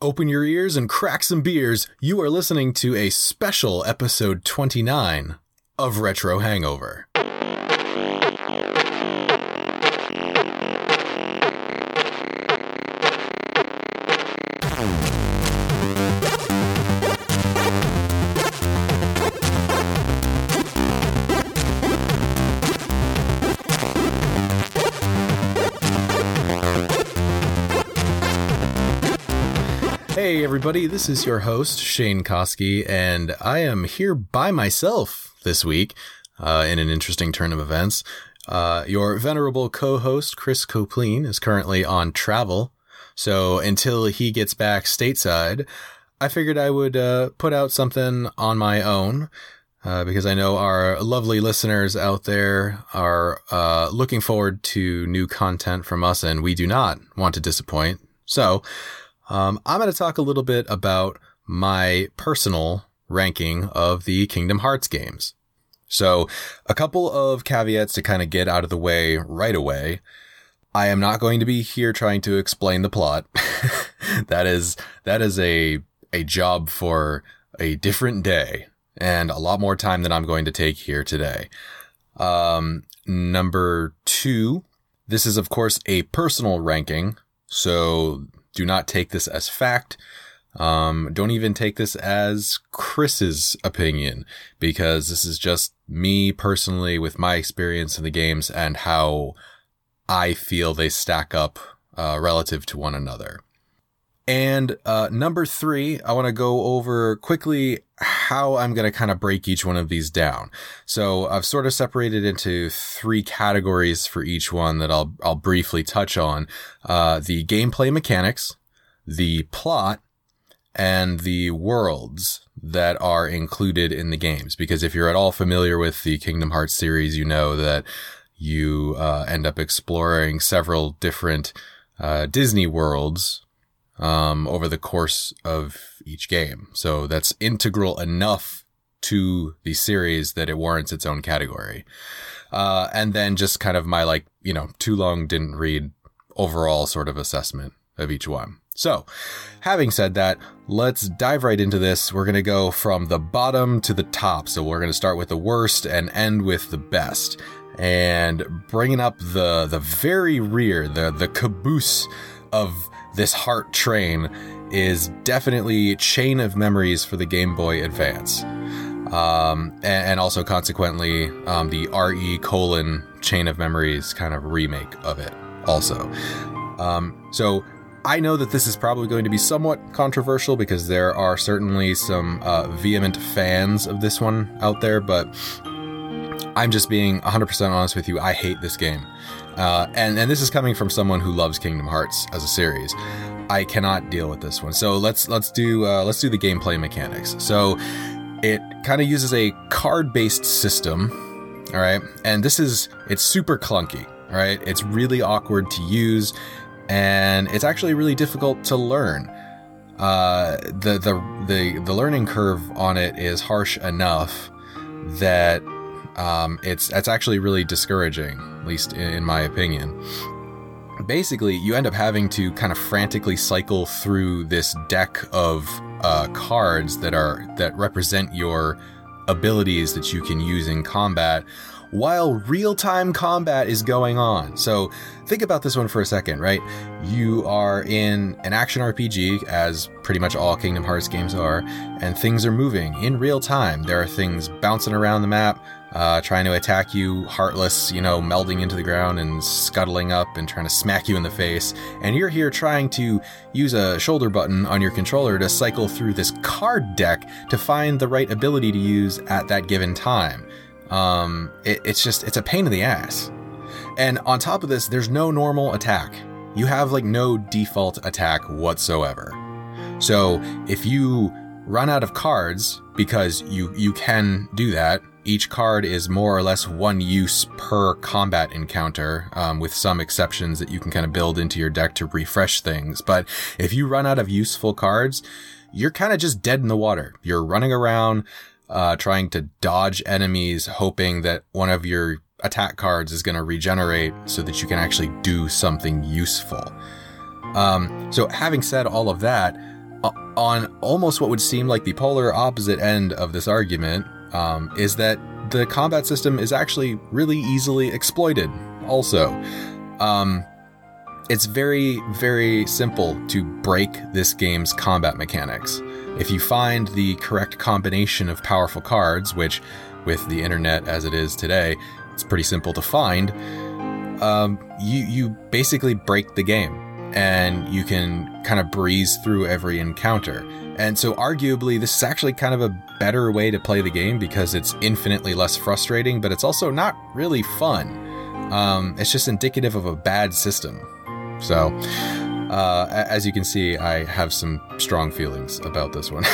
Open your ears and crack some beers. You are listening to a special episode 29 of Retro Hangover. Everybody, this is your host, Shane Koski, and I am here by myself this week uh, in an interesting turn of events. Uh, your venerable co host, Chris Copleen, is currently on travel. So until he gets back stateside, I figured I would uh, put out something on my own. Uh, because I know our lovely listeners out there are uh, looking forward to new content from us, and we do not want to disappoint. So, um, I'm going to talk a little bit about my personal ranking of the Kingdom Hearts games. So, a couple of caveats to kind of get out of the way right away. I am not going to be here trying to explain the plot. that is that is a a job for a different day and a lot more time than I'm going to take here today. Um, number two, this is of course a personal ranking, so do not take this as fact. Um, don't even take this as Chris's opinion because this is just me personally with my experience in the games and how I feel they stack up uh, relative to one another. And uh, number three, I want to go over quickly how I'm going to kind of break each one of these down. So I've sort of separated into three categories for each one that I'll I'll briefly touch on: uh, the gameplay mechanics, the plot, and the worlds that are included in the games. Because if you're at all familiar with the Kingdom Hearts series, you know that you uh, end up exploring several different uh, Disney worlds um, over the course of each game. So that's integral enough to the series that it warrants its own category. Uh, and then just kind of my like, you know, too long didn't read overall sort of assessment of each one. So, having said that, let's dive right into this. We're going to go from the bottom to the top. So, we're going to start with the worst and end with the best. And bringing up the the very rear, the the caboose of this heart train is definitely Chain of Memories for the Game Boy Advance. Um, and, and, also consequently, um, the RE colon Chain of Memories kind of remake of it also. Um, so I know that this is probably going to be somewhat controversial because there are certainly some uh, vehement fans of this one out there, but I'm just being 100% honest with you. I hate this game. Uh, and, and this is coming from someone who loves Kingdom Hearts as a series. I cannot deal with this one. So let's let's do uh, let's do the gameplay mechanics. So it kind of uses a card-based system, all right. And this is it's super clunky, all right. It's really awkward to use, and it's actually really difficult to learn. Uh, the the the the learning curve on it is harsh enough that um, it's it's actually really discouraging, at least in my opinion. Basically, you end up having to kind of frantically cycle through this deck of uh, cards that are that represent your abilities that you can use in combat while real time combat is going on. So think about this one for a second, right? You are in an action RPG, as pretty much all Kingdom Hearts games are, and things are moving in real time. There are things bouncing around the map, uh, trying to attack you, heartless, you know, melding into the ground and scuttling up and trying to smack you in the face. And you're here trying to use a shoulder button on your controller to cycle through this card deck to find the right ability to use at that given time. Um, it, it's just, it's a pain in the ass. And on top of this, there's no normal attack. You have like no default attack whatsoever. So if you run out of cards, because you, you can do that, each card is more or less one use per combat encounter, um, with some exceptions that you can kind of build into your deck to refresh things. But if you run out of useful cards, you're kind of just dead in the water. You're running around, uh, trying to dodge enemies, hoping that one of your attack cards is going to regenerate so that you can actually do something useful. Um, so, having said all of that, on almost what would seem like the polar opposite end of this argument um, is that the combat system is actually really easily exploited. Also, um, it's very, very simple to break this game's combat mechanics. If you find the correct combination of powerful cards, which, with the internet as it is today, it's pretty simple to find, um, you you basically break the game, and you can kind of breeze through every encounter. And so, arguably, this is actually kind of a better way to play the game because it's infinitely less frustrating, but it's also not really fun. Um, it's just indicative of a bad system. So, uh, as you can see, I have some strong feelings about this one.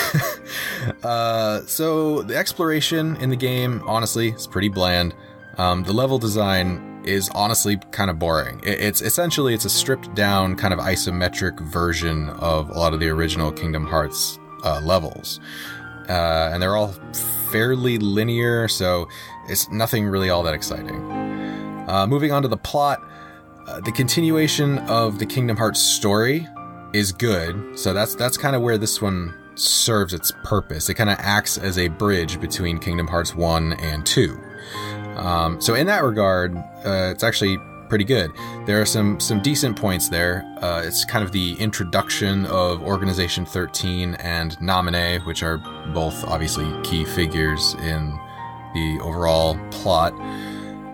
uh, so, the exploration in the game, honestly, is pretty bland. Um, the level design is honestly kind of boring. It's essentially it's a stripped down kind of isometric version of a lot of the original Kingdom Hearts uh, levels, uh, and they're all fairly linear, so it's nothing really all that exciting. Uh, moving on to the plot, uh, the continuation of the Kingdom Hearts story is good, so that's that's kind of where this one serves its purpose. It kind of acts as a bridge between Kingdom Hearts 1 and 2. Um, so in that regard, uh, it's actually pretty good. There are some some decent points there. Uh, it's kind of the introduction of Organization 13 and Naminé, which are both obviously key figures in the overall plot.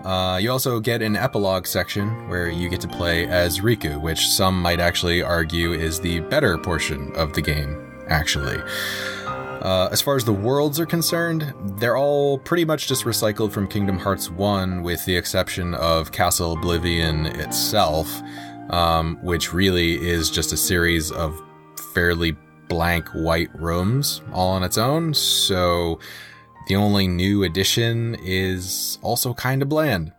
Uh, you also get an epilogue section where you get to play as Riku, which some might actually argue is the better portion of the game, actually. Uh, as far as the worlds are concerned, they're all pretty much just recycled from Kingdom Hearts 1, with the exception of Castle Oblivion itself, um, which really is just a series of fairly blank white rooms all on its own. So the only new addition is also kind of bland.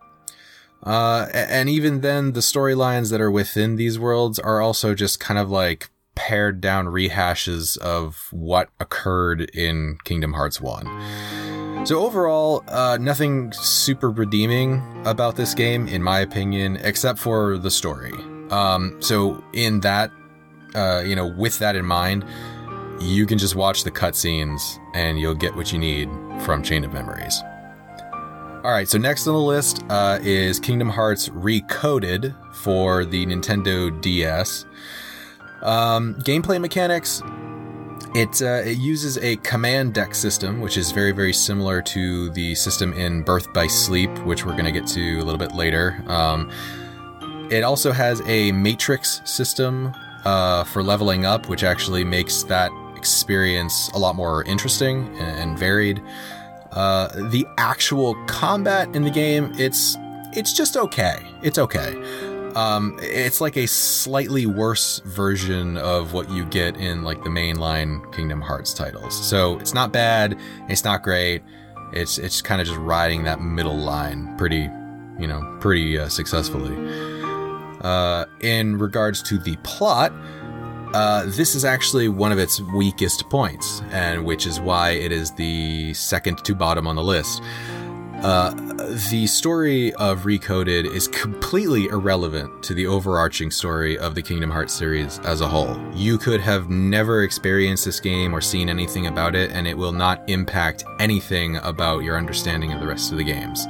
Uh, and even then, the storylines that are within these worlds are also just kind of like pared down rehashes of what occurred in Kingdom Hearts 1. So overall, uh, nothing super redeeming about this game, in my opinion, except for the story. Um, so in that, uh, you know, with that in mind, you can just watch the cutscenes and you'll get what you need from Chain of Memories. All right, so next on the list uh, is Kingdom Hearts Recoded for the Nintendo DS. Um, gameplay mechanics. It, uh, it uses a command deck system, which is very, very similar to the system in Birth by Sleep, which we're going to get to a little bit later. Um, it also has a matrix system uh, for leveling up, which actually makes that experience a lot more interesting and, varied. Uh, the actual combat in the game, it's it's just okay. It's okay. Um, it's like a slightly worse version of what you get in like the mainline Kingdom Hearts titles. So it's not bad, it's not great. It's it's kind of just riding that middle line pretty, you know, pretty uh, successfully. Uh, in regards to the plot, uh, this is actually one of its weakest points, and which is why it is the second to bottom on the list. Uh, the story of Recoded is completely irrelevant to the overarching story of the Kingdom Hearts series as a whole. You could have never experienced this game or seen anything about it, and it will not impact anything about your understanding of the rest of the games.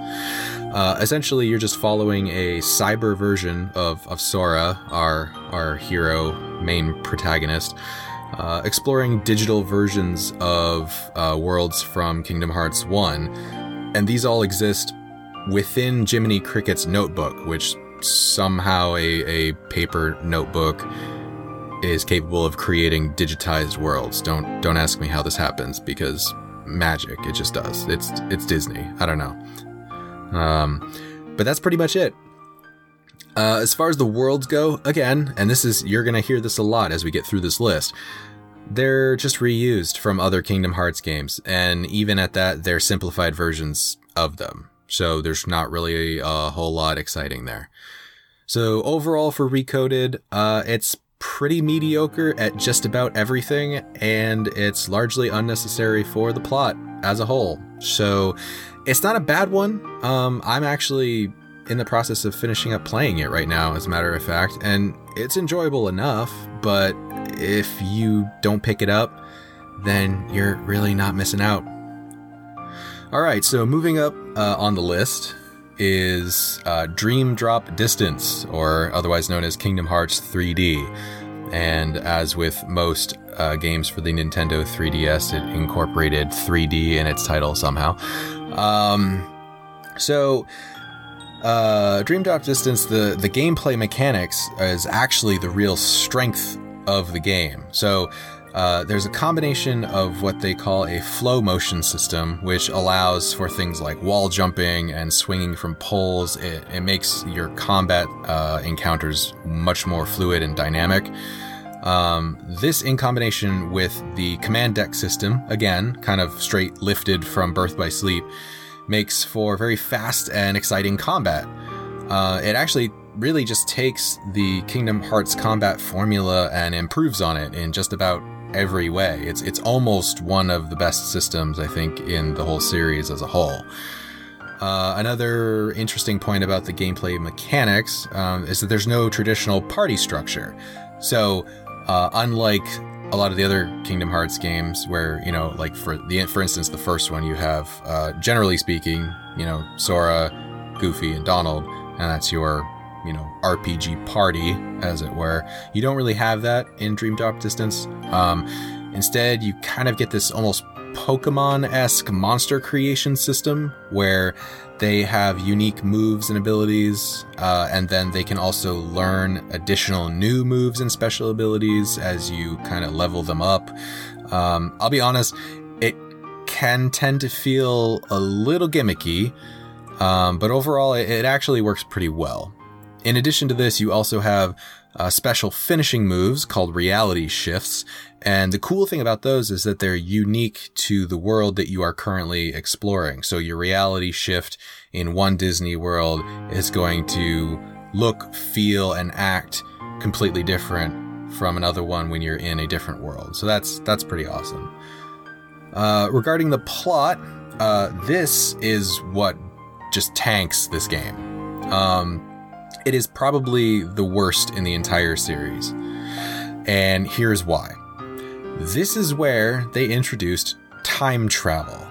Uh, essentially, you're just following a cyber version of, of Sora, our, our hero, main protagonist, uh, exploring digital versions of uh, worlds from Kingdom Hearts 1 and these all exist within Jiminy Cricket's notebook, which somehow a, a paper notebook is capable of creating digitized worlds. Don't don't ask me how this happens because magic. It just does. It's it's Disney. I don't know. Um, but that's pretty much it. Uh, as far as the worlds go, again, and this is you're gonna hear this a lot as we get through this list. They're just reused from other Kingdom Hearts games, and even at that, they're simplified versions of them. So there's not really a whole lot exciting there. So overall for Recoded, uh, it's pretty mediocre at just about everything, and it's largely unnecessary for the plot as a whole. So it's not a bad one. Um, I'm actually in the process of finishing up playing it right now, as a matter of fact, and it's enjoyable enough, but if you don't pick it up, then you're really not missing out. All right, so moving up uh, on the list is uh, Dream Drop Distance, or otherwise known as Kingdom Hearts 3D. And as with most uh, games for the Nintendo 3DS, it incorporated 3D in its title somehow. Um, so, uh, Dream Drop Distance, the, the gameplay mechanics is actually the real strength of the game. So, uh, there's a combination of what they call a flow motion system, which allows for things like wall jumping and swinging from poles. It, it makes your combat uh, encounters much more fluid and dynamic. Um, this, in combination with the command deck system, again, kind of straight lifted from Birth by Sleep, makes for very fast and exciting combat. Uh, it actually really just takes the Kingdom Hearts combat formula and improves on it in just about every way. It's it's almost one of the best systems I think in the whole series as a whole. Uh, another interesting point about the gameplay mechanics um, is that there's no traditional party structure. So, uh, unlike a lot of the other Kingdom Hearts games, where you know, like for the for instance, the first one, you have uh, generally speaking, you know, Sora, Goofy, and Donald, and that's your you know RPG party, as it were. You don't really have that in Dream Drop Distance. Um, instead, you kind of get this almost Pokemon-esque monster creation system where they have unique moves and abilities, uh, and then they can also learn additional new moves and special abilities as you kind of level them up. Um, I'll be honest, it can tend to feel a little gimmicky, um, but overall, it, it actually works pretty well. In addition to this, you also have uh, special finishing moves called reality shifts. And the cool thing about those is that they're unique to the world that you are currently exploring. So your reality shift in one Disney world is going to look, feel, and act completely different from another one when you're in a different world. So that's that's pretty awesome. Uh, regarding the plot, uh, this is what just tanks this game. Um, it is probably the worst in the entire series. And here's why. This is where they introduced time travel.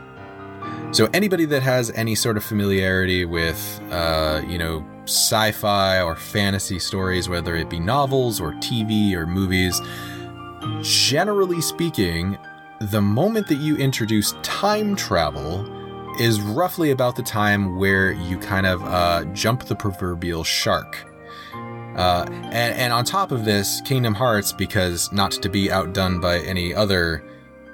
So anybody that has any sort of familiarity with, uh, you know, sci-fi or fantasy stories, whether it be novels or TV or movies, generally speaking, the moment that you introduce time travel is roughly about the time where you kind of uh, jump the proverbial shark. Uh, and, and, on top of this, Kingdom Hearts, because not to be outdone by any other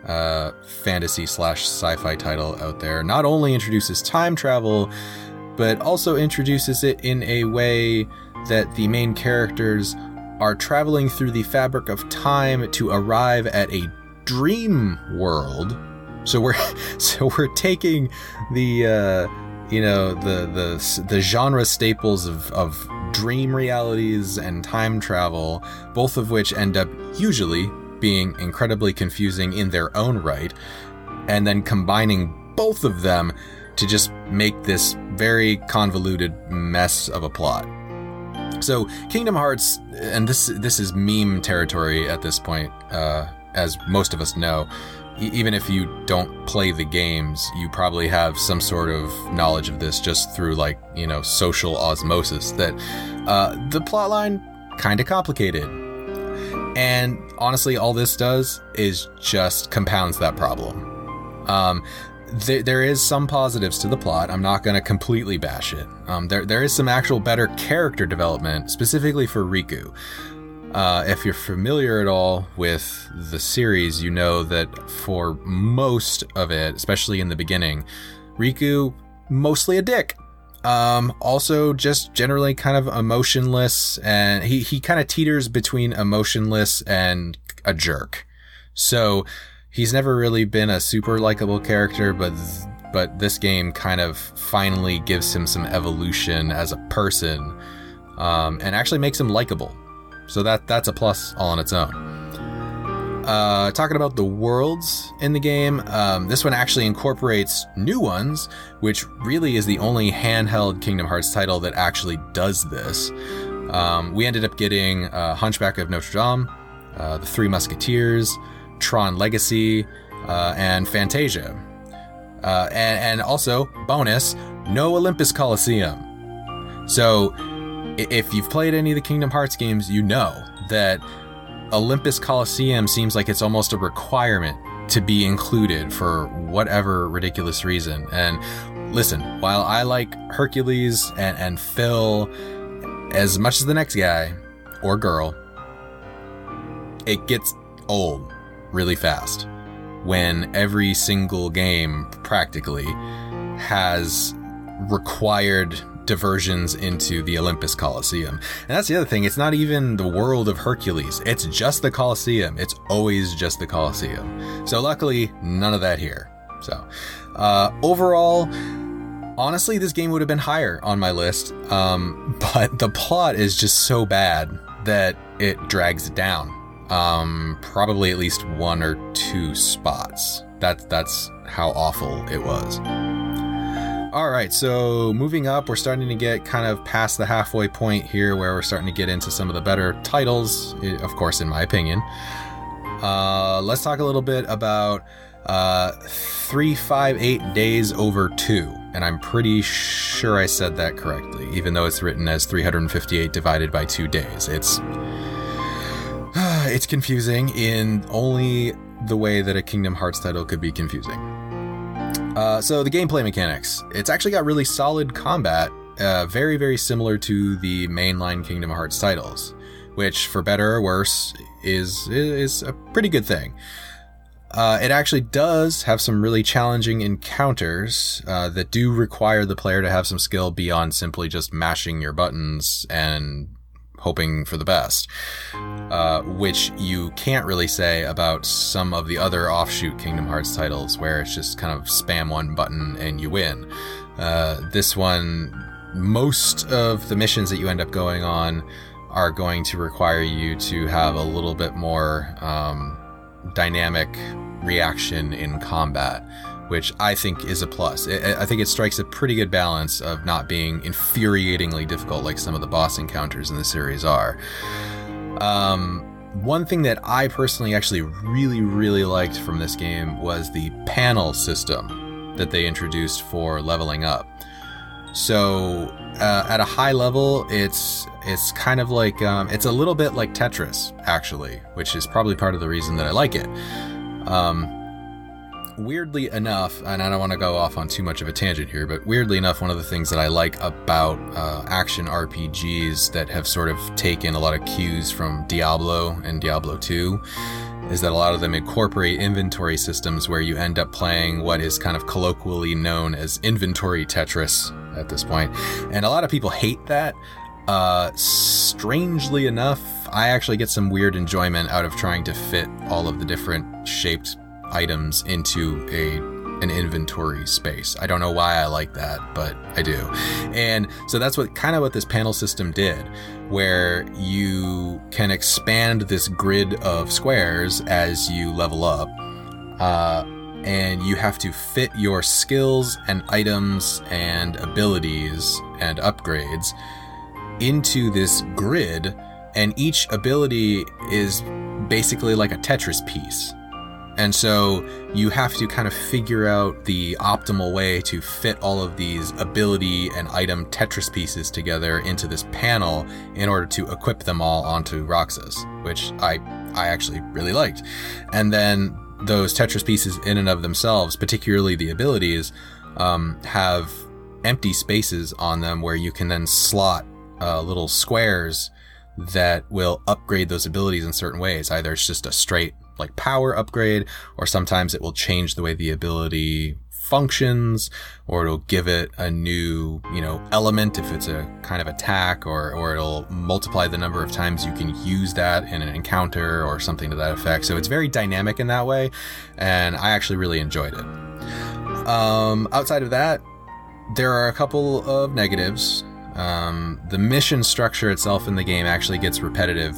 uh, fantasy slash sci fi title out there, not only introduces time travel, but also introduces it in a way that the main characters are traveling through the fabric of time to arrive at a dream world. So we're so we're taking the uh, you know the the the genre staples of of dream realities and time travel, both of which end up usually being incredibly confusing in their own right, and then combining both of them to just make this very convoluted mess of a plot. So Kingdom Hearts, and this this is meme territory at this point, uh, as most of us know even if you don't play the games, you probably have some sort of knowledge of this just through like you know social osmosis. That uh, the plotline kind of complicated, and honestly, all this does is just compounds that problem. Um, th- there is some positives to the plot. I'm not going to completely bash it. Um, there there is some actual better character development, specifically for Riku. Uh, if you're familiar at all with the series, you know that for most of it, especially in the beginning, Riku mostly a dick. Um, also, just generally kind of emotionless, and he he kind of teeters between emotionless and a jerk. So he's never really been a super likable character, but but this game kind of finally gives him some evolution as a person, um, and actually makes him likable. So that that's a plus all on its own. Uh, talking about the worlds in the game, um, this one actually incorporates new ones, which really is the only handheld Kingdom Hearts title that actually does this. Um, we ended up getting uh, Hunchback of Notre Dame, uh, The Three Musketeers, Tron Legacy, uh, and Fantasia. Uh, and, and also, bonus, no Olympus Coliseum. So, if you've played any of the Kingdom Hearts games, you know that Olympus Coliseum seems like it's almost a requirement to be included for whatever ridiculous reason. And listen, while I like Hercules and, and Phil as much as the next guy or girl, it gets old really fast when every single game practically has required diversions into the Olympus Coliseum. And that's the other thing, it's not even the world of Hercules, it's just the Coliseum. It's always just the Coliseum. So, luckily, none of that here. So, uh, overall, honestly, this game would have been higher on my list, um, but the plot is just so bad that it drags it down. Um, probably at least one or two spots. That's that's how awful it was. All right, so moving up, we're starting to get kind of past the halfway point here where we're starting to get into some of the better titles, of course, in my opinion. Uh, let's talk a little bit about uh, 358 Days Over 2. And I'm pretty sure I said that correctly, even though it's written as 358 divided by two days. It's. it's confusing in only the way that a Kingdom Hearts title could be confusing. Uh, so the gameplay mechanics, it's actually got really solid combat, uh, very very similar to the mainline Kingdom Hearts titles, which for better or worse is is a pretty good thing. Uh, it actually does have some really challenging encounters uh, that do require the player to have some skill beyond simply just mashing your buttons and hoping for the best, uh, which you can't really say about some of the other offshoot Kingdom Hearts titles where it's just kind of spam one button and you win. Uh, this one, most of the missions that you end up going on are going to require you to have a little bit more um, dynamic reaction in combat which I think is a plus. I think it strikes a pretty good balance of not being infuriatingly difficult like some of the boss encounters in the series are. Um, one thing that I personally actually really, really liked from this game was the panel system that they introduced for leveling up. So, uh, at a high level, it's it's kind of like um, it's a little bit like Tetris, actually, which is probably part of the reason that I like it. Um, weirdly enough, and I don't want to go off on too much of a tangent here, but weirdly enough, one of the things that I like about uh, action RPGs that have sort of taken a lot of cues from Diablo and Diablo 2 is that a lot of them incorporate inventory systems where you end up playing what is kind of colloquially known as inventory Tetris at this point. And a lot of people hate that. Uh, strangely enough, I actually get some weird enjoyment out of trying to fit all of the different shaped items into a an inventory space. I don't know why I like that, but I do. And so that's what kind of what this panel system did, where you can expand this grid of squares as you level up. Uh, and you have to fit your skills and items and abilities and upgrades into this grid, and each ability is basically like a Tetris piece. And so you have to kind of figure out the optimal way to fit all of these ability and item Tetris pieces together into this panel in order to equip them all onto Roxas, which I I actually really liked. And then those Tetris pieces in and of themselves, particularly the abilities, um, have empty spaces on them where you can then slot uh, little squares that will upgrade those abilities in certain ways. Either it's just a straight like power upgrade, or sometimes it will change the way the ability functions, or it'll give it a new, you know, element if it's a kind of attack, or, or it'll multiply the number of times you can use that in an encounter or something to that effect. So it's very dynamic in that way, and I actually really enjoyed it. Um, outside of that, there are a couple of negatives. Um, the mission structure itself in the game actually gets repetitive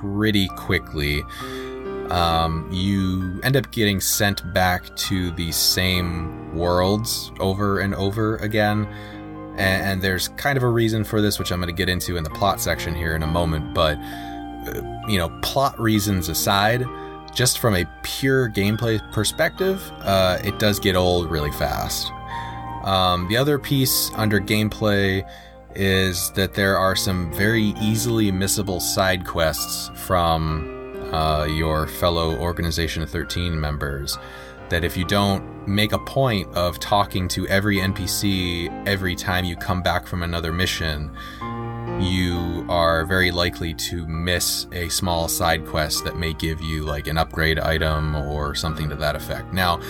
pretty quickly um, you end up getting sent back to the same worlds over and over again. and, and there's kind of a reason for this, which I'm going to get into in the plot section here in a moment. But uh, you know, plot reasons aside, just from a pure gameplay perspective, uh, it does get old really fast. Um, the other piece under gameplay is that there are some very easily missable side quests from uh, your fellow Organization 13 members. That if you don't make a point of talking to every NPC every time you come back from another mission, you are very likely to miss a small side quest that may give you like an upgrade item or something to that effect. Now,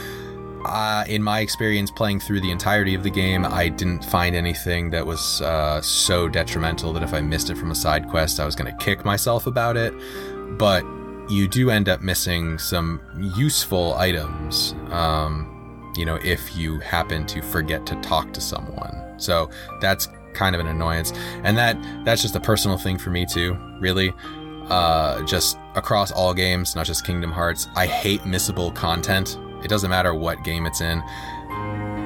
uh, in my experience playing through the entirety of the game, I didn't find anything that was uh, so detrimental that if I missed it from a side quest, I was going to kick myself about it. But you do end up missing some useful items, um, you know, if you happen to forget to talk to someone. So that's kind of an annoyance, and that that's just a personal thing for me too. Really, uh, just across all games, not just Kingdom Hearts. I hate missable content it doesn't matter what game it's in.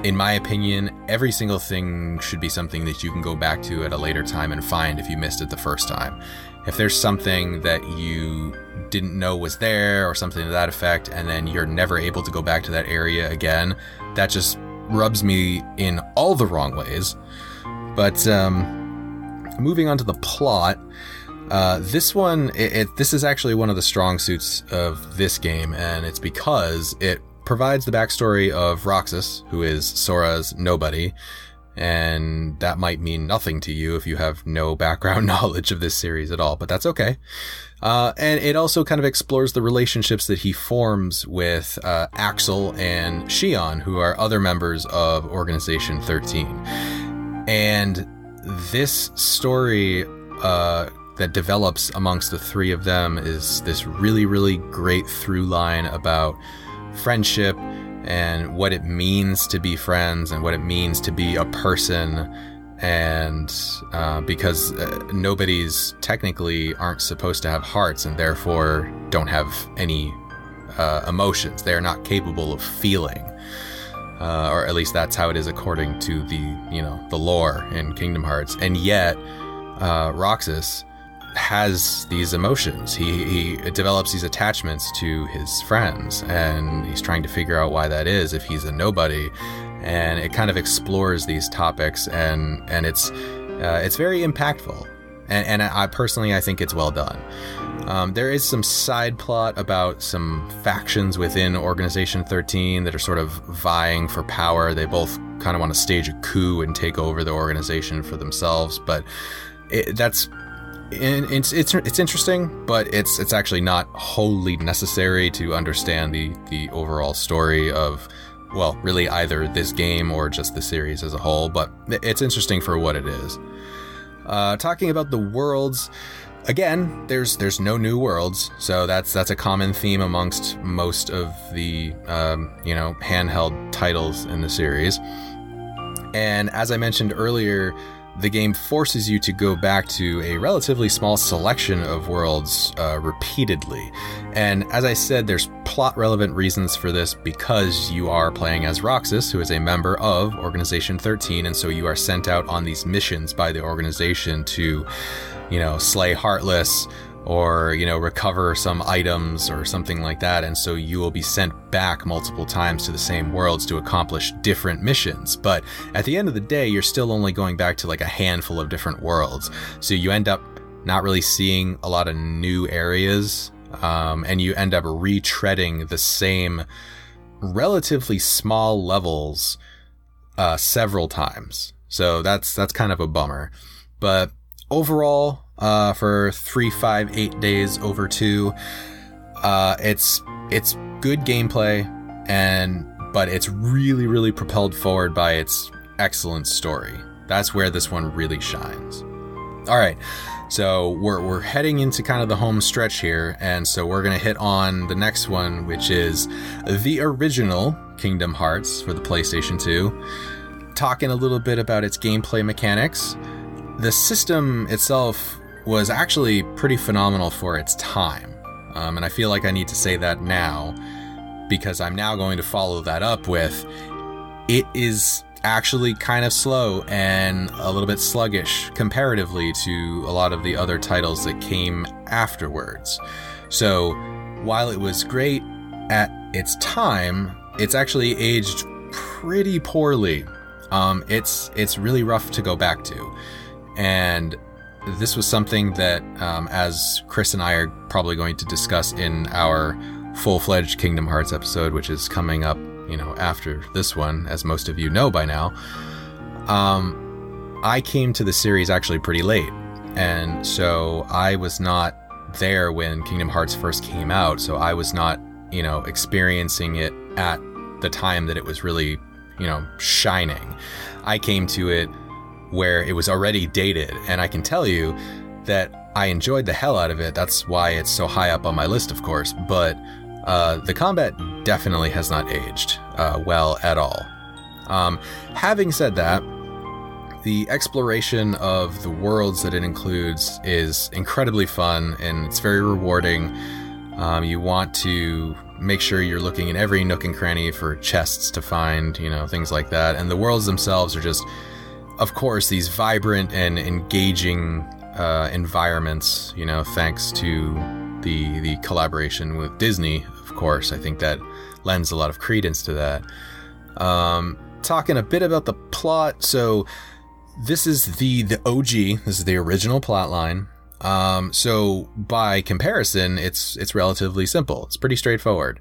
In my opinion, every single thing should be something that you can go back to at a later time and find if you missed it the first time. If there's something that you didn't know was there or something to that effect, and then you're never able to go back to that area again, that just rubs me in all the wrong ways. But um, moving on to the plot, uh, this one, it, it, this is actually one of the strong suits of this game, and it's because it provides the backstory of Roxas, who is Sora's nobody, and that might mean nothing to you if you have no background knowledge of this series at all, but that's okay. Uh, and it also kind of explores the relationships that he forms with uh, Axel and Xion, who are other members of Organization 13. And this story uh, that develops amongst the three of them is this really, really great through line about friendship and what it means to be friends and what it means to be a person. And uh, because uh, nobody's technically aren't supposed to have hearts and therefore don't have any uh, emotions. They are not capable of feeling uh, or at least that's how it is according to the you know the lore in kingdom hearts. And yet uh, roxas has these emotions. He, he develops these attachments to his friends, and he's trying to figure out why that is if he's a nobody. And it kind of explores these topics, and and it's uh, it's very impactful. And, and I personally, I think it's well done. Um, there is some side plot about some factions within Organization 13 that are sort of vying for power. They both kind of want to stage a coup and take over the organization for themselves, but it, that's it's it's it's interesting, but it's it's actually not wholly necessary to understand the the overall story of well, really either this game or just the series as a whole. But it's interesting for what it is. Uh, talking about the worlds, again, there's there's no new worlds, so that's that's a common theme amongst most of the um, you know handheld titles in the series. And as I mentioned earlier, the game forces you to go back to a relatively small selection of worlds uh, repeatedly. And as I said, there's plot relevant reasons for this because you are playing as Roxas, who is a member of Organization 13, and so you are sent out on these missions by the organization to, you know, slay Heartless, or you know recover some items or something like that. And so you will be sent back multiple times to the same worlds to accomplish different missions. But at the end of the day you're still only going back to like a handful of different worlds. So you end up not really seeing a lot of new areas um, and you end up retreading the same relatively small levels uh, several times. So that's that's kind of a bummer. But overall uh, for three, five, eight days over two. Uh, it's it's good gameplay, and but it's really, really propelled forward by its excellent story. That's where this one really shines. All right, so we're we're heading into kind of the home stretch here, and so we're gonna hit on the next one, which is the original Kingdom Hearts for the PlayStation 2. Talking a little bit about its gameplay mechanics. The system itself was actually pretty phenomenal for its time. Um, and I feel like I need to say that now because I'm now going to follow that up with it is actually kind of slow and a little bit sluggish comparatively to a lot of the other titles that came afterwards. So, while it was great at its time, it's actually aged pretty poorly. Um, it's it's really rough to go back to, and this was something that, um, as Chris and I are probably going to discuss in our full-fledged Kingdom Hearts episode, which is coming up, you know, after this one, as most of you know by now. Um, I came to the series actually pretty late, and so I was not there when Kingdom Hearts first came out, so I was not, you know, experiencing it at the time that it was really, you know, shining. I came to it where it was already dated, and I can tell you that I enjoyed the hell out of it. That's why it's so high up on my list, of course, but uh, the combat definitely has not aged uh, well at all. Um, having said that, the exploration of the worlds that it includes is incredibly fun and it's very rewarding. Um, you want to make sure you're looking in every nook and cranny for chests to find, you know, things like that. And the worlds themselves are just, of course, these vibrant and engaging uh, environments, you know, thanks to the the collaboration with Disney, of course. I think that lends a lot of credence to that. Um, talking a bit about the plot, so this is the the OG. This is the original plot line. Um, so by comparison, it's it's relatively simple. It's pretty straightforward.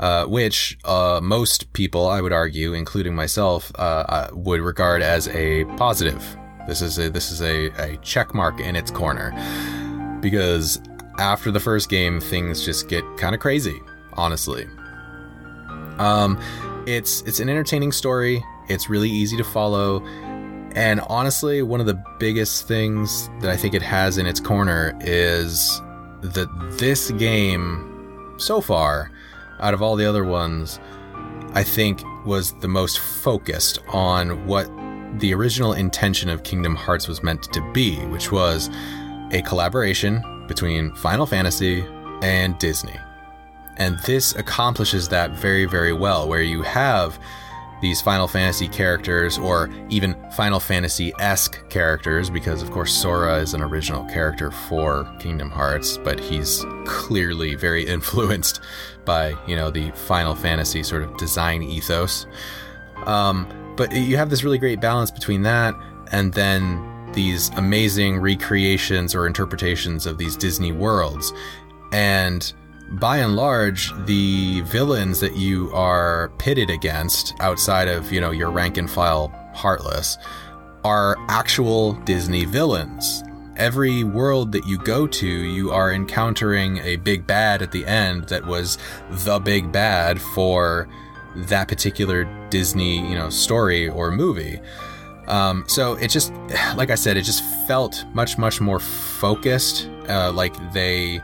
Uh, which uh, most people, I would argue, including myself, uh, uh would regard as a positive. This is a this is a, a check mark in its corner because after the first game, things just get kind of crazy. Honestly, um, it's it's an entertaining story. It's really easy to follow and honestly, one of the biggest things that I think it has in its corner is that this game, so far, out of all the other ones, I think was the most focused on what the original intention of Kingdom Hearts was meant to be, which was a collaboration between Final Fantasy and Disney. And this accomplishes that very, very well, where you have these Final Fantasy characters, or even Final Fantasy esque characters, because of course Sora is an original character for Kingdom Hearts, but he's clearly very influenced by, you know, the Final Fantasy sort of design ethos. Um, but you have this really great balance between that and then these amazing recreations or interpretations of these Disney worlds. And by and large, the villains that you are pitted against outside of, you know, your rank and file Heartless are actual Disney villains. Every world that you go to, you are encountering a big bad at the end that was the big bad for that particular Disney, you know, story or movie. Um, so it just, like I said, it just felt much, much more focused. Uh, like they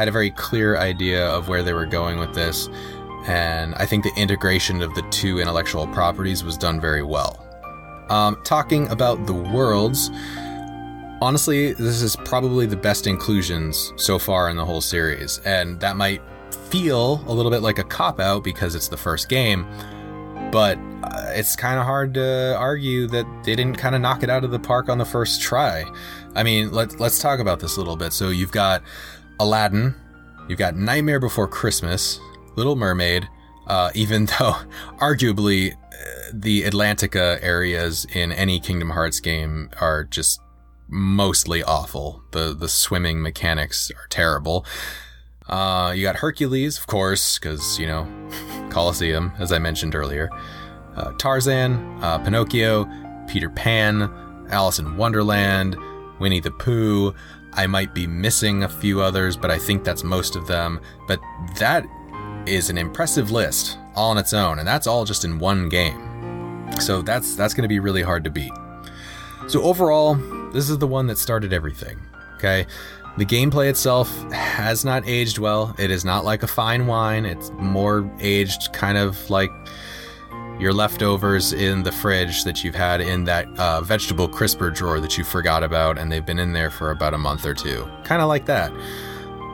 had a very clear idea of where they were going with this, and I think the integration of the two intellectual properties was done very well. Um, talking about the worlds, honestly, this is probably the best inclusions so far in the whole series, and that might feel a little bit like a cop out because it's the first game, but uh, it's kind of hard to argue that they didn't kind of knock it out of the park on the first try. I mean, let's let's talk about this a little bit. So you've got Aladdin, you've got Nightmare Before Christmas, Little Mermaid, uh, even though arguably uh, the Atlantica areas in any Kingdom Hearts game are just mostly awful. The the swimming mechanics are terrible. Uh, you got Hercules, of course, because you know Colosseum, as I mentioned earlier. Uh, Tarzan, uh, Pinocchio, Peter Pan, Alice in Wonderland, Winnie the Pooh, I might be missing a few others, but I think that's most of them. But that is an impressive list all on its own, and that's all just in one game. So that's that's going to be really hard to beat. So overall, this is the one that started everything. Okay? The gameplay itself has not aged well. It is not like a fine wine. It's more aged kind of like your leftovers in the fridge that you've had in that uh, vegetable crisper drawer that you forgot about, and they've been in there for about a month or two. Kind of like that.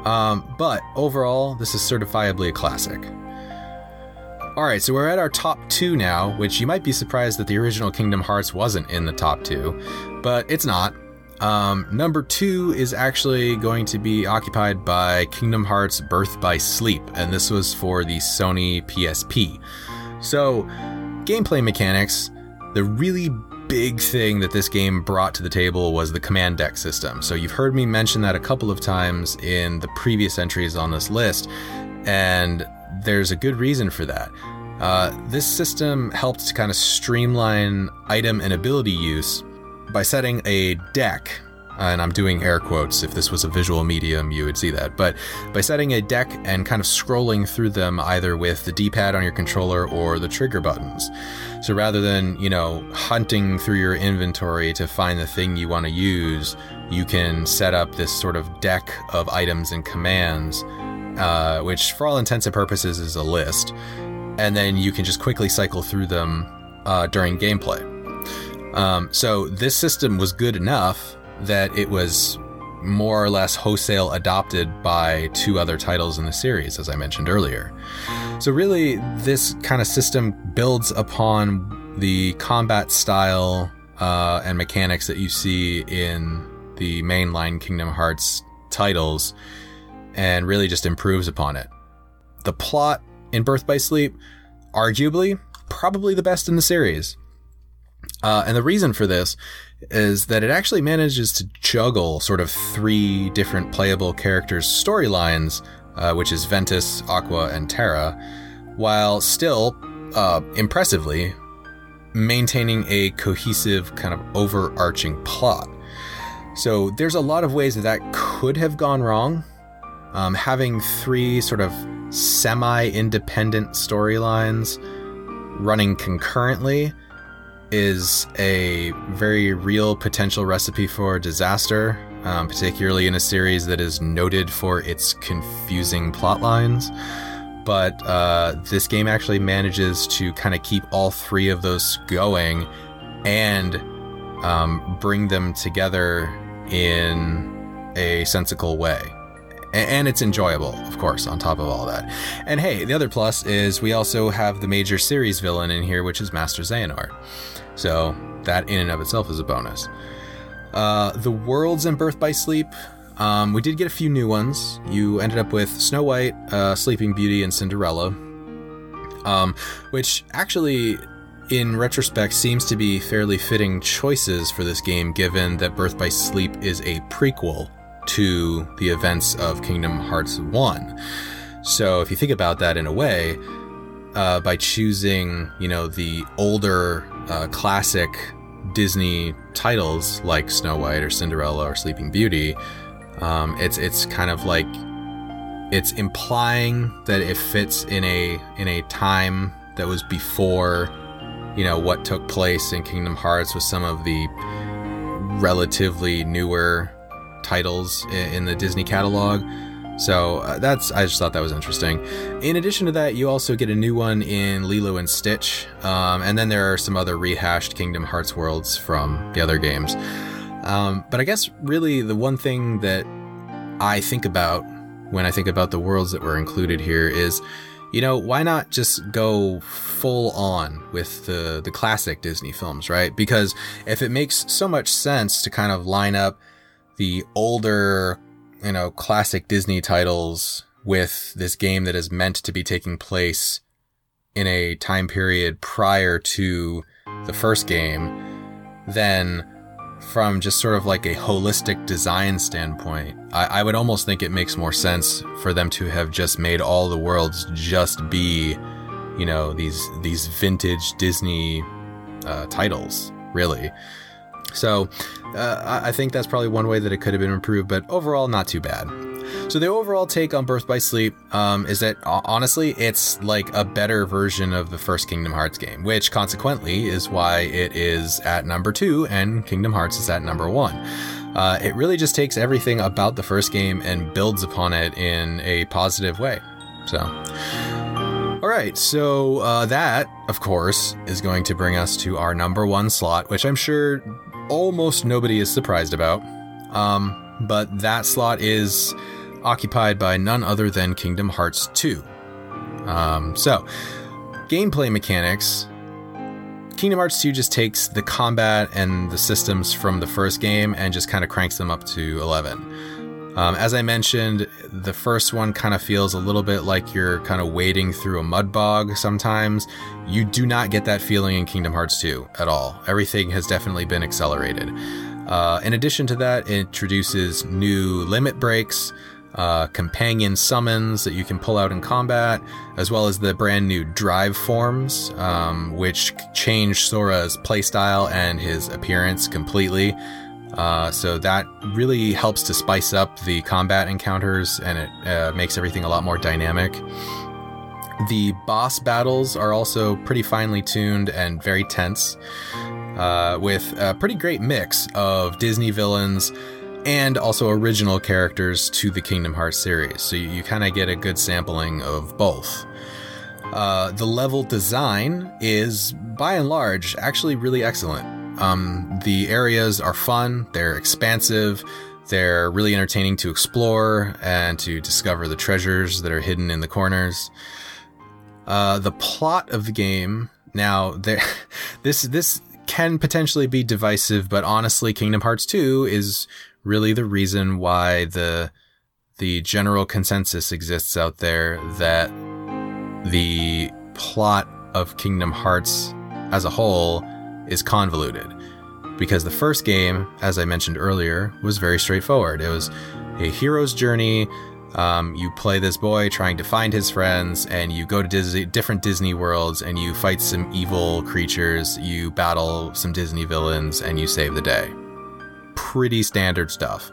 Um, but overall, this is certifiably a classic. All right, so we're at our top two now, which you might be surprised that the original Kingdom Hearts wasn't in the top two, but it's not. Um, number two is actually going to be occupied by Kingdom Hearts Birth by Sleep, and this was for the Sony PSP. So, gameplay mechanics, the really big thing that this game brought to the table was the command deck system. So, you've heard me mention that a couple of times in the previous entries on this list, and there's a good reason for that. Uh, this system helped to kind of streamline item and ability use by setting a deck, and I'm doing air quotes. If this was a visual medium, you would see that. But by setting a deck and kind of scrolling through them either with the D pad on your controller or the trigger buttons. So rather than, you know, hunting through your inventory to find the thing you want to use, you can set up this sort of deck of items and commands uh, which for all intents and purposes is a list, and then you can just quickly cycle through them uh, during gameplay. Um, so this system was good enough that it was more or less wholesale adopted by two other titles in the series, as I mentioned earlier. So, really, this kind of system builds upon the combat style uh, and mechanics that you see in the mainline Kingdom Hearts titles and really just improves upon it. The plot in Birth by Sleep, arguably, probably the best in the series. Uh, and the reason for this is that it actually manages to juggle sort of three different playable characters' storylines, uh, which is Ventus, Aqua, and Terra, while still, uh, impressively, maintaining a cohesive, kind of overarching plot. So there's a lot of ways that that could have gone wrong, um, having three sort of semi independent storylines running concurrently is a very real potential recipe for disaster, um, particularly in a series that is noted for its confusing plot lines. But uh, this game actually manages to kind of keep all three of those going and um, bring them together in a sensical way and it's enjoyable, of course, on top of all that. And hey, the other plus is we also have the major series villain in here, which is Master Xehanort. So that in and of itself is a bonus. Uh, the worlds in Birth by Sleep, um, we did get a few new ones. You ended up with Snow White, uh, Sleeping Beauty, and Cinderella, um, which actually in retrospect seems to be fairly fitting choices for this game given that Birth by Sleep is a prequel to the events of Kingdom Hearts 1. So if you think about that in a way, uh, by choosing, you know, the older uh, classic Disney titles like Snow White or Cinderella or Sleeping Beauty, um, it's it's kind of like it's implying that it fits in a in a time that was before, you know, what took place in Kingdom Hearts with some of the relatively newer titles in the Disney catalog. So uh, that's I just thought that was interesting. In addition to that, you also get a new one in Lilo and Stitch, um, and then there are some other rehashed Kingdom Hearts worlds from the other games. Um, but I guess really the one thing that I think about when I think about the worlds that were included here is, you know, why not just go full on with the the classic Disney films, right? Because if it makes so much sense to kind of line up the older, you know, classic Disney titles with this game that is meant to be taking place in a time period prior to the first game, then from just sort of like a holistic design standpoint, I, I, would almost think it makes more sense for them to have just made all the worlds just be, you know, these these vintage Disney uh, titles, really. So uh, I think that's probably one way that it could have been improved, but overall, not too bad. So the overall take on Birth by Sleep um, is that honestly, it's like a better version of the first Kingdom Hearts game, which consequently is why it is at number two and Kingdom Hearts is at number one. Uh, it really just takes everything about the first game and builds upon it in a positive way. So. All right, so uh, that, of course, is going to bring us to our number one slot, which I'm sure almost nobody is surprised about. Um, but that slot is occupied by none other than Kingdom Hearts 2. Um, so, gameplay mechanics, Kingdom Hearts 2 just takes the combat and the systems from the first game and just kind of cranks them up to 11. Um, as I mentioned, the first one kind of feels a little bit like you're kind of wading through a mud bog sometimes. You do not get that feeling in Kingdom Hearts 2 at all. Everything has definitely been accelerated. Uh, in addition to that, it introduces new limit breaks, uh, companion summons that you can pull out in combat, as well as the brand new drive forms, um, which change Sora's playstyle and his appearance completely. Uh, so that really helps to spice up the combat encounters and it uh, makes everything a lot more dynamic. The boss battles are also pretty finely tuned and very tense, uh, with a pretty great mix of Disney villains and also original characters to the Kingdom Hearts series. So you, you kind of get a good sampling of both. Uh, the level design is, by and large, actually really excellent. Um, the areas are fun, they're expansive, they're really entertaining to explore and to discover the treasures that are hidden in the corners. Uh, the plot of the game now there, this this can potentially be divisive, but honestly, Kingdom Hearts 2 is really the reason why the the general consensus exists out there that the plot of Kingdom Hearts as a whole is convoluted. Because the first game, as I mentioned earlier, was very straightforward. It was a hero's journey. Um, you play this boy trying to find his friends, and you go to Disney, different Disney worlds, and you fight some evil creatures. You battle some Disney villains, and you save the day pretty standard stuff.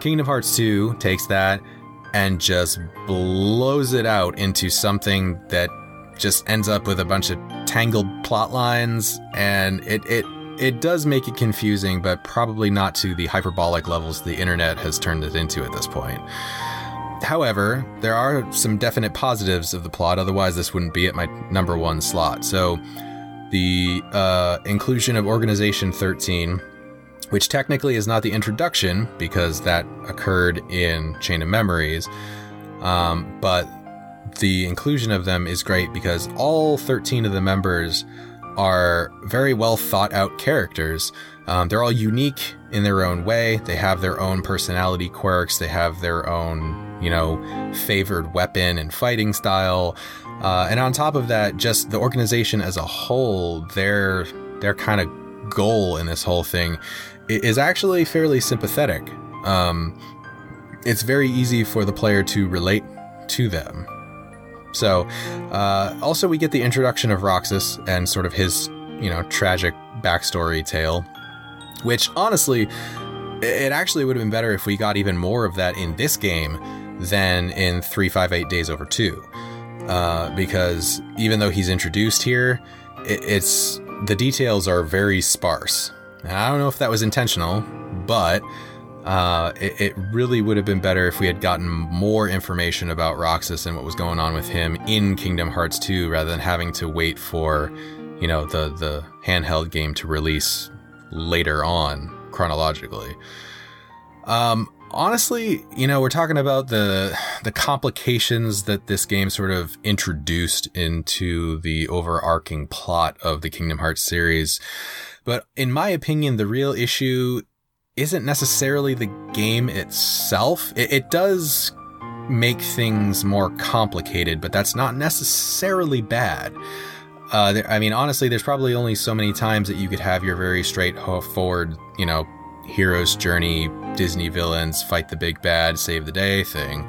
Kingdom Hearts 2 takes that and just blows it out into something that just ends up with a bunch of tangled plot lines and it it it does make it confusing but probably not to the hyperbolic levels the internet has turned it into at this point. However, there are some definite positives of the plot otherwise this wouldn't be at my number 1 slot. So the uh, inclusion of Organization 13 which technically is not the introduction because that occurred in Chain of Memories. Um, but the inclusion of them is great because all 13 of the members are very well thought out characters. Um, they're all unique in their own way. They have their own personality quirks. They have their own, you know, favored weapon and fighting style. Uh, and on top of that, just the organization as a whole, their their kind of goal in this whole thing is actually fairly sympathetic. Um, it's very easy for the player to relate to them. So, uh, also we get the introduction of Roxas and sort of his, you know, tragic backstory tale, which honestly, it actually would have been better if we got even more of that in this game than in 358 Days Over 2. Uh, because even though he's introduced here, it, it's the details are very sparse. I don't know if that was intentional, but uh, it, it, really would have been better if we had gotten more information about Roxas and what was going on with him in Kingdom Hearts 2 rather than having to wait for, you know, the, the handheld game to release later on chronologically. Um, honestly, you know, we're talking about the the complications that this game sort of introduced into the overarching plot of the Kingdom Hearts series. But in my opinion, the real issue isn't necessarily the game itself. It, it does make things more complicated, but that's not necessarily bad. Uh, there, I mean, honestly, there's probably only so many times that you could have your very straightforward, you know, hero's journey, Disney villains fight the big bad, save the day thing.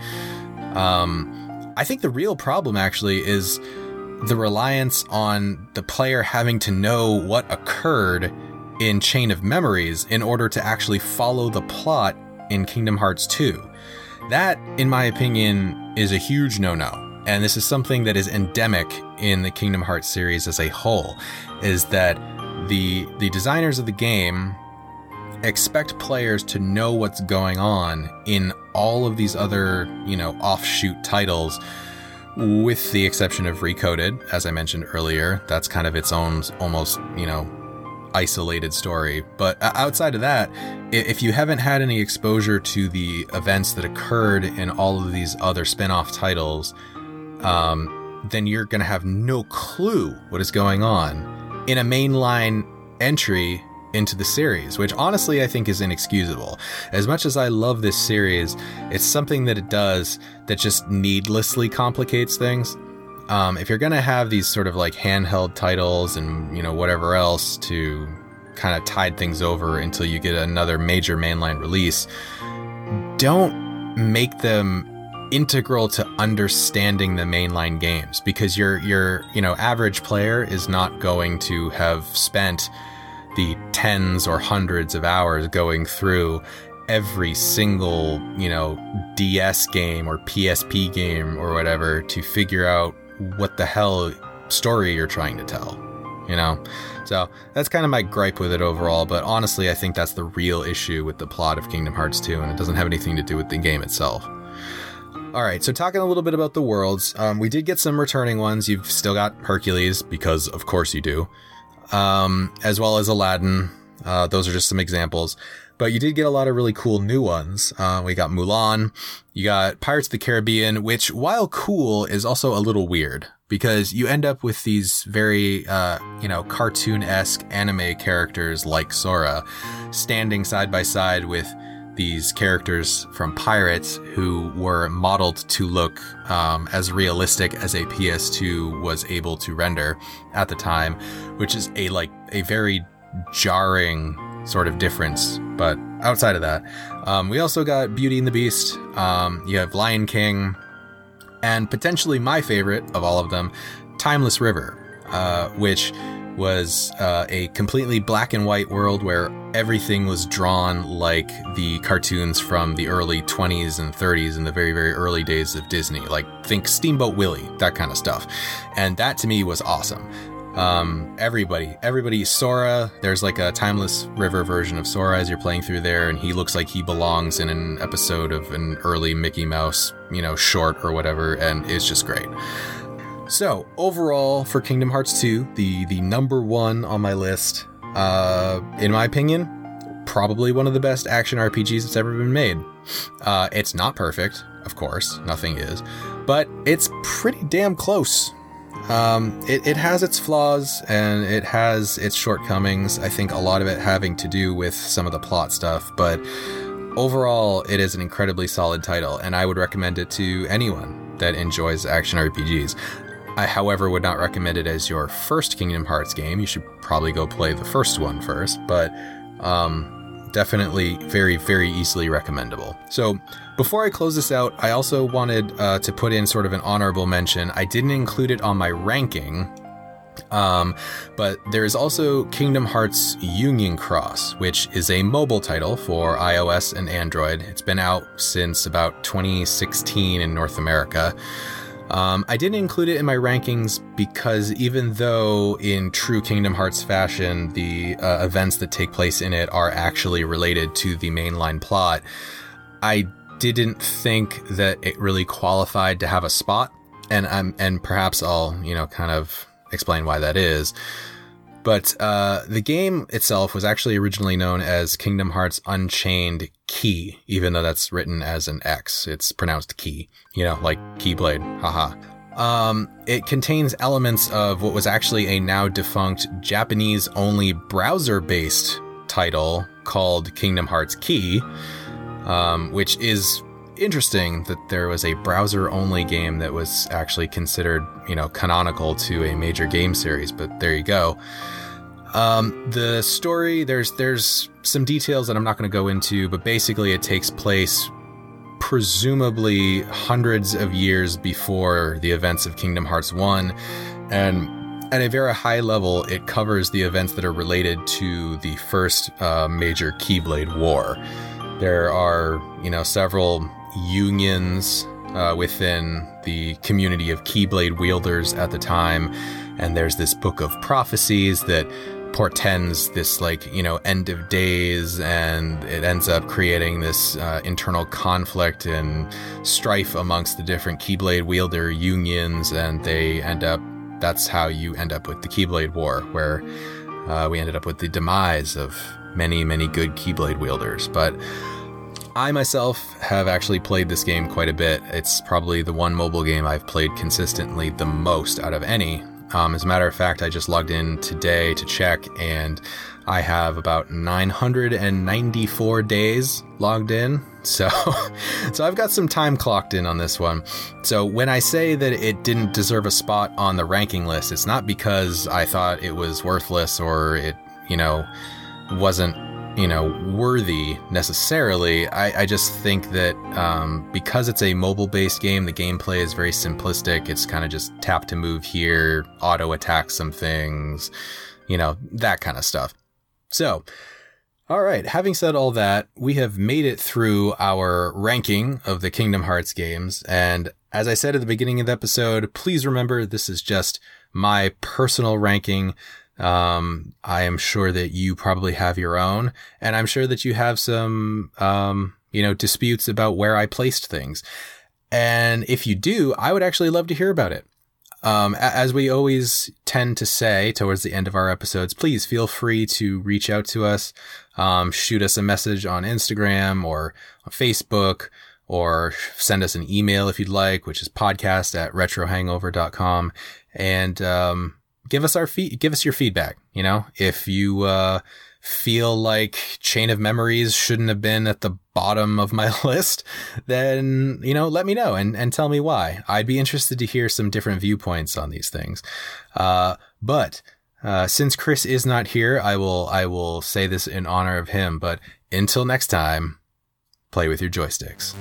Um, I think the real problem actually is the reliance on the player having to know what occurred in Chain of Memories in order to actually follow the plot in Kingdom Hearts 2. That, in my opinion, is a huge no no. And this is something that is endemic in the Kingdom Hearts series as a whole, is that the the designers of the game expect players to know what's going on in all of these other, you know, offshoot titles with the exception of Recoded, as I mentioned earlier. That's kind of its own almost, you know, isolated story. But outside of that, if you haven't had any exposure to the events that occurred in all of these other spin off titles, um, then you're going to have no clue what is going on in a mainline entry into the series, which honestly I think is inexcusable. As much as I love this series, it's something that it does that just needlessly complicates things. Um, if you're going to have these sort of like handheld titles and, you know, whatever else to kind of tide things over until you get another major mainline release, don't make them integral to understanding the mainline games because your your you know average player is not going to have spent the tens or hundreds of hours going through every single you know DS game or PSP game or whatever to figure out what the hell story you're trying to tell you know so that's kind of my gripe with it overall but honestly i think that's the real issue with the plot of kingdom hearts 2 and it doesn't have anything to do with the game itself all right, so talking a little bit about the worlds, um, we did get some returning ones. You've still got Hercules, because of course you do, um, as well as Aladdin. Uh, those are just some examples. But you did get a lot of really cool new ones. Uh, we got Mulan, you got Pirates of the Caribbean, which, while cool, is also a little weird because you end up with these very, uh, you know, cartoon esque anime characters like Sora standing side by side with these characters from Pirates who were modeled to look um, as realistic as a PS2 was able to render at the time, which is a like a very jarring sort of difference. But outside of that, um, we also got Beauty and the Beast. Um, you have Lion King, and potentially my favorite of all of them, Timeless River, uh, which was uh, a completely black and white world where everything was drawn like the cartoons from the early 20s and 30s and the very, very early days of Disney. Like, think Steamboat Willie, that kind of stuff. And that to me was awesome. Um, everybody, everybody, Sora, there's like a Timeless River version of Sora as you're playing through there, and he looks like he belongs in an episode of an early Mickey Mouse, you know, short or whatever, and it's just great. So overall, for Kingdom Hearts 2, the the number one on my list, uh, in my opinion, probably one of the best action RPGs that's ever been made. Uh, it's not perfect, of course, nothing is, but it's pretty damn close. Um, it, it has its flaws and it has its shortcomings. I think a lot of it having to do with some of the plot stuff, but overall, it is an incredibly solid title, and I would recommend it to anyone that enjoys action RPGs. I, however, would not recommend it as your first Kingdom Hearts game. You should probably go play the first one first, but um, definitely very, very easily recommendable. So, before I close this out, I also wanted uh, to put in sort of an honorable mention. I didn't include it on my ranking, um, but there is also Kingdom Hearts Union Cross, which is a mobile title for iOS and Android. It's been out since about 2016 in North America. Um, I didn't include it in my rankings because even though, in true Kingdom Hearts fashion, the uh, events that take place in it are actually related to the mainline plot, I didn't think that it really qualified to have a spot, and um, and perhaps I'll you know kind of explain why that is. But uh, the game itself was actually originally known as Kingdom Hearts Unchained Key, even though that's written as an X. It's pronounced key, you know, like Keyblade. Haha. Um, it contains elements of what was actually a now defunct Japanese only browser based title called Kingdom Hearts Key, um, which is interesting that there was a browser only game that was actually considered, you know, canonical to a major game series, but there you go. Um, the story there's there's some details that I'm not going to go into, but basically it takes place presumably hundreds of years before the events of Kingdom Hearts 1 and at a very high level it covers the events that are related to the first uh, major Keyblade War. There are, you know, several unions uh, within the community of Keyblade wielders at the time, and there's this book of prophecies that portends this like you know end of days. And it ends up creating this uh, internal conflict and strife amongst the different keyblade wielder unions. And they end up that's how you end up with the keyblade war where uh, we ended up with the demise of many many good keyblade wielders but I myself have actually played this game quite a bit. It's probably the one mobile game I've played consistently the most out of any. Um, as a matter of fact, I just logged in today to check, and I have about 994 days logged in. So, so I've got some time clocked in on this one. So when I say that it didn't deserve a spot on the ranking list, it's not because I thought it was worthless or it, you know, wasn't you know, worthy necessarily. I, I just think that um, because it's a mobile based game, the gameplay is very simplistic. It's kind of just tap to move here, auto attack some things, you know, that kind of stuff. So, all right, having said all that, we have made it through our ranking of the Kingdom Hearts games. And as I said at the beginning of the episode, please remember this is just my personal ranking. Um, I am sure that you probably have your own, and I'm sure that you have some, um, you know, disputes about where I placed things. And if you do, I would actually love to hear about it. Um, as we always tend to say towards the end of our episodes, please feel free to reach out to us, um, shoot us a message on Instagram or on Facebook, or send us an email if you'd like, which is podcast at retrohangover.com. And, um, give us our feed, give us your feedback. You know, if you, uh, feel like Chain of Memories shouldn't have been at the bottom of my list, then, you know, let me know and, and tell me why. I'd be interested to hear some different viewpoints on these things. Uh, but, uh, since Chris is not here, I will, I will say this in honor of him, but until next time, play with your joysticks.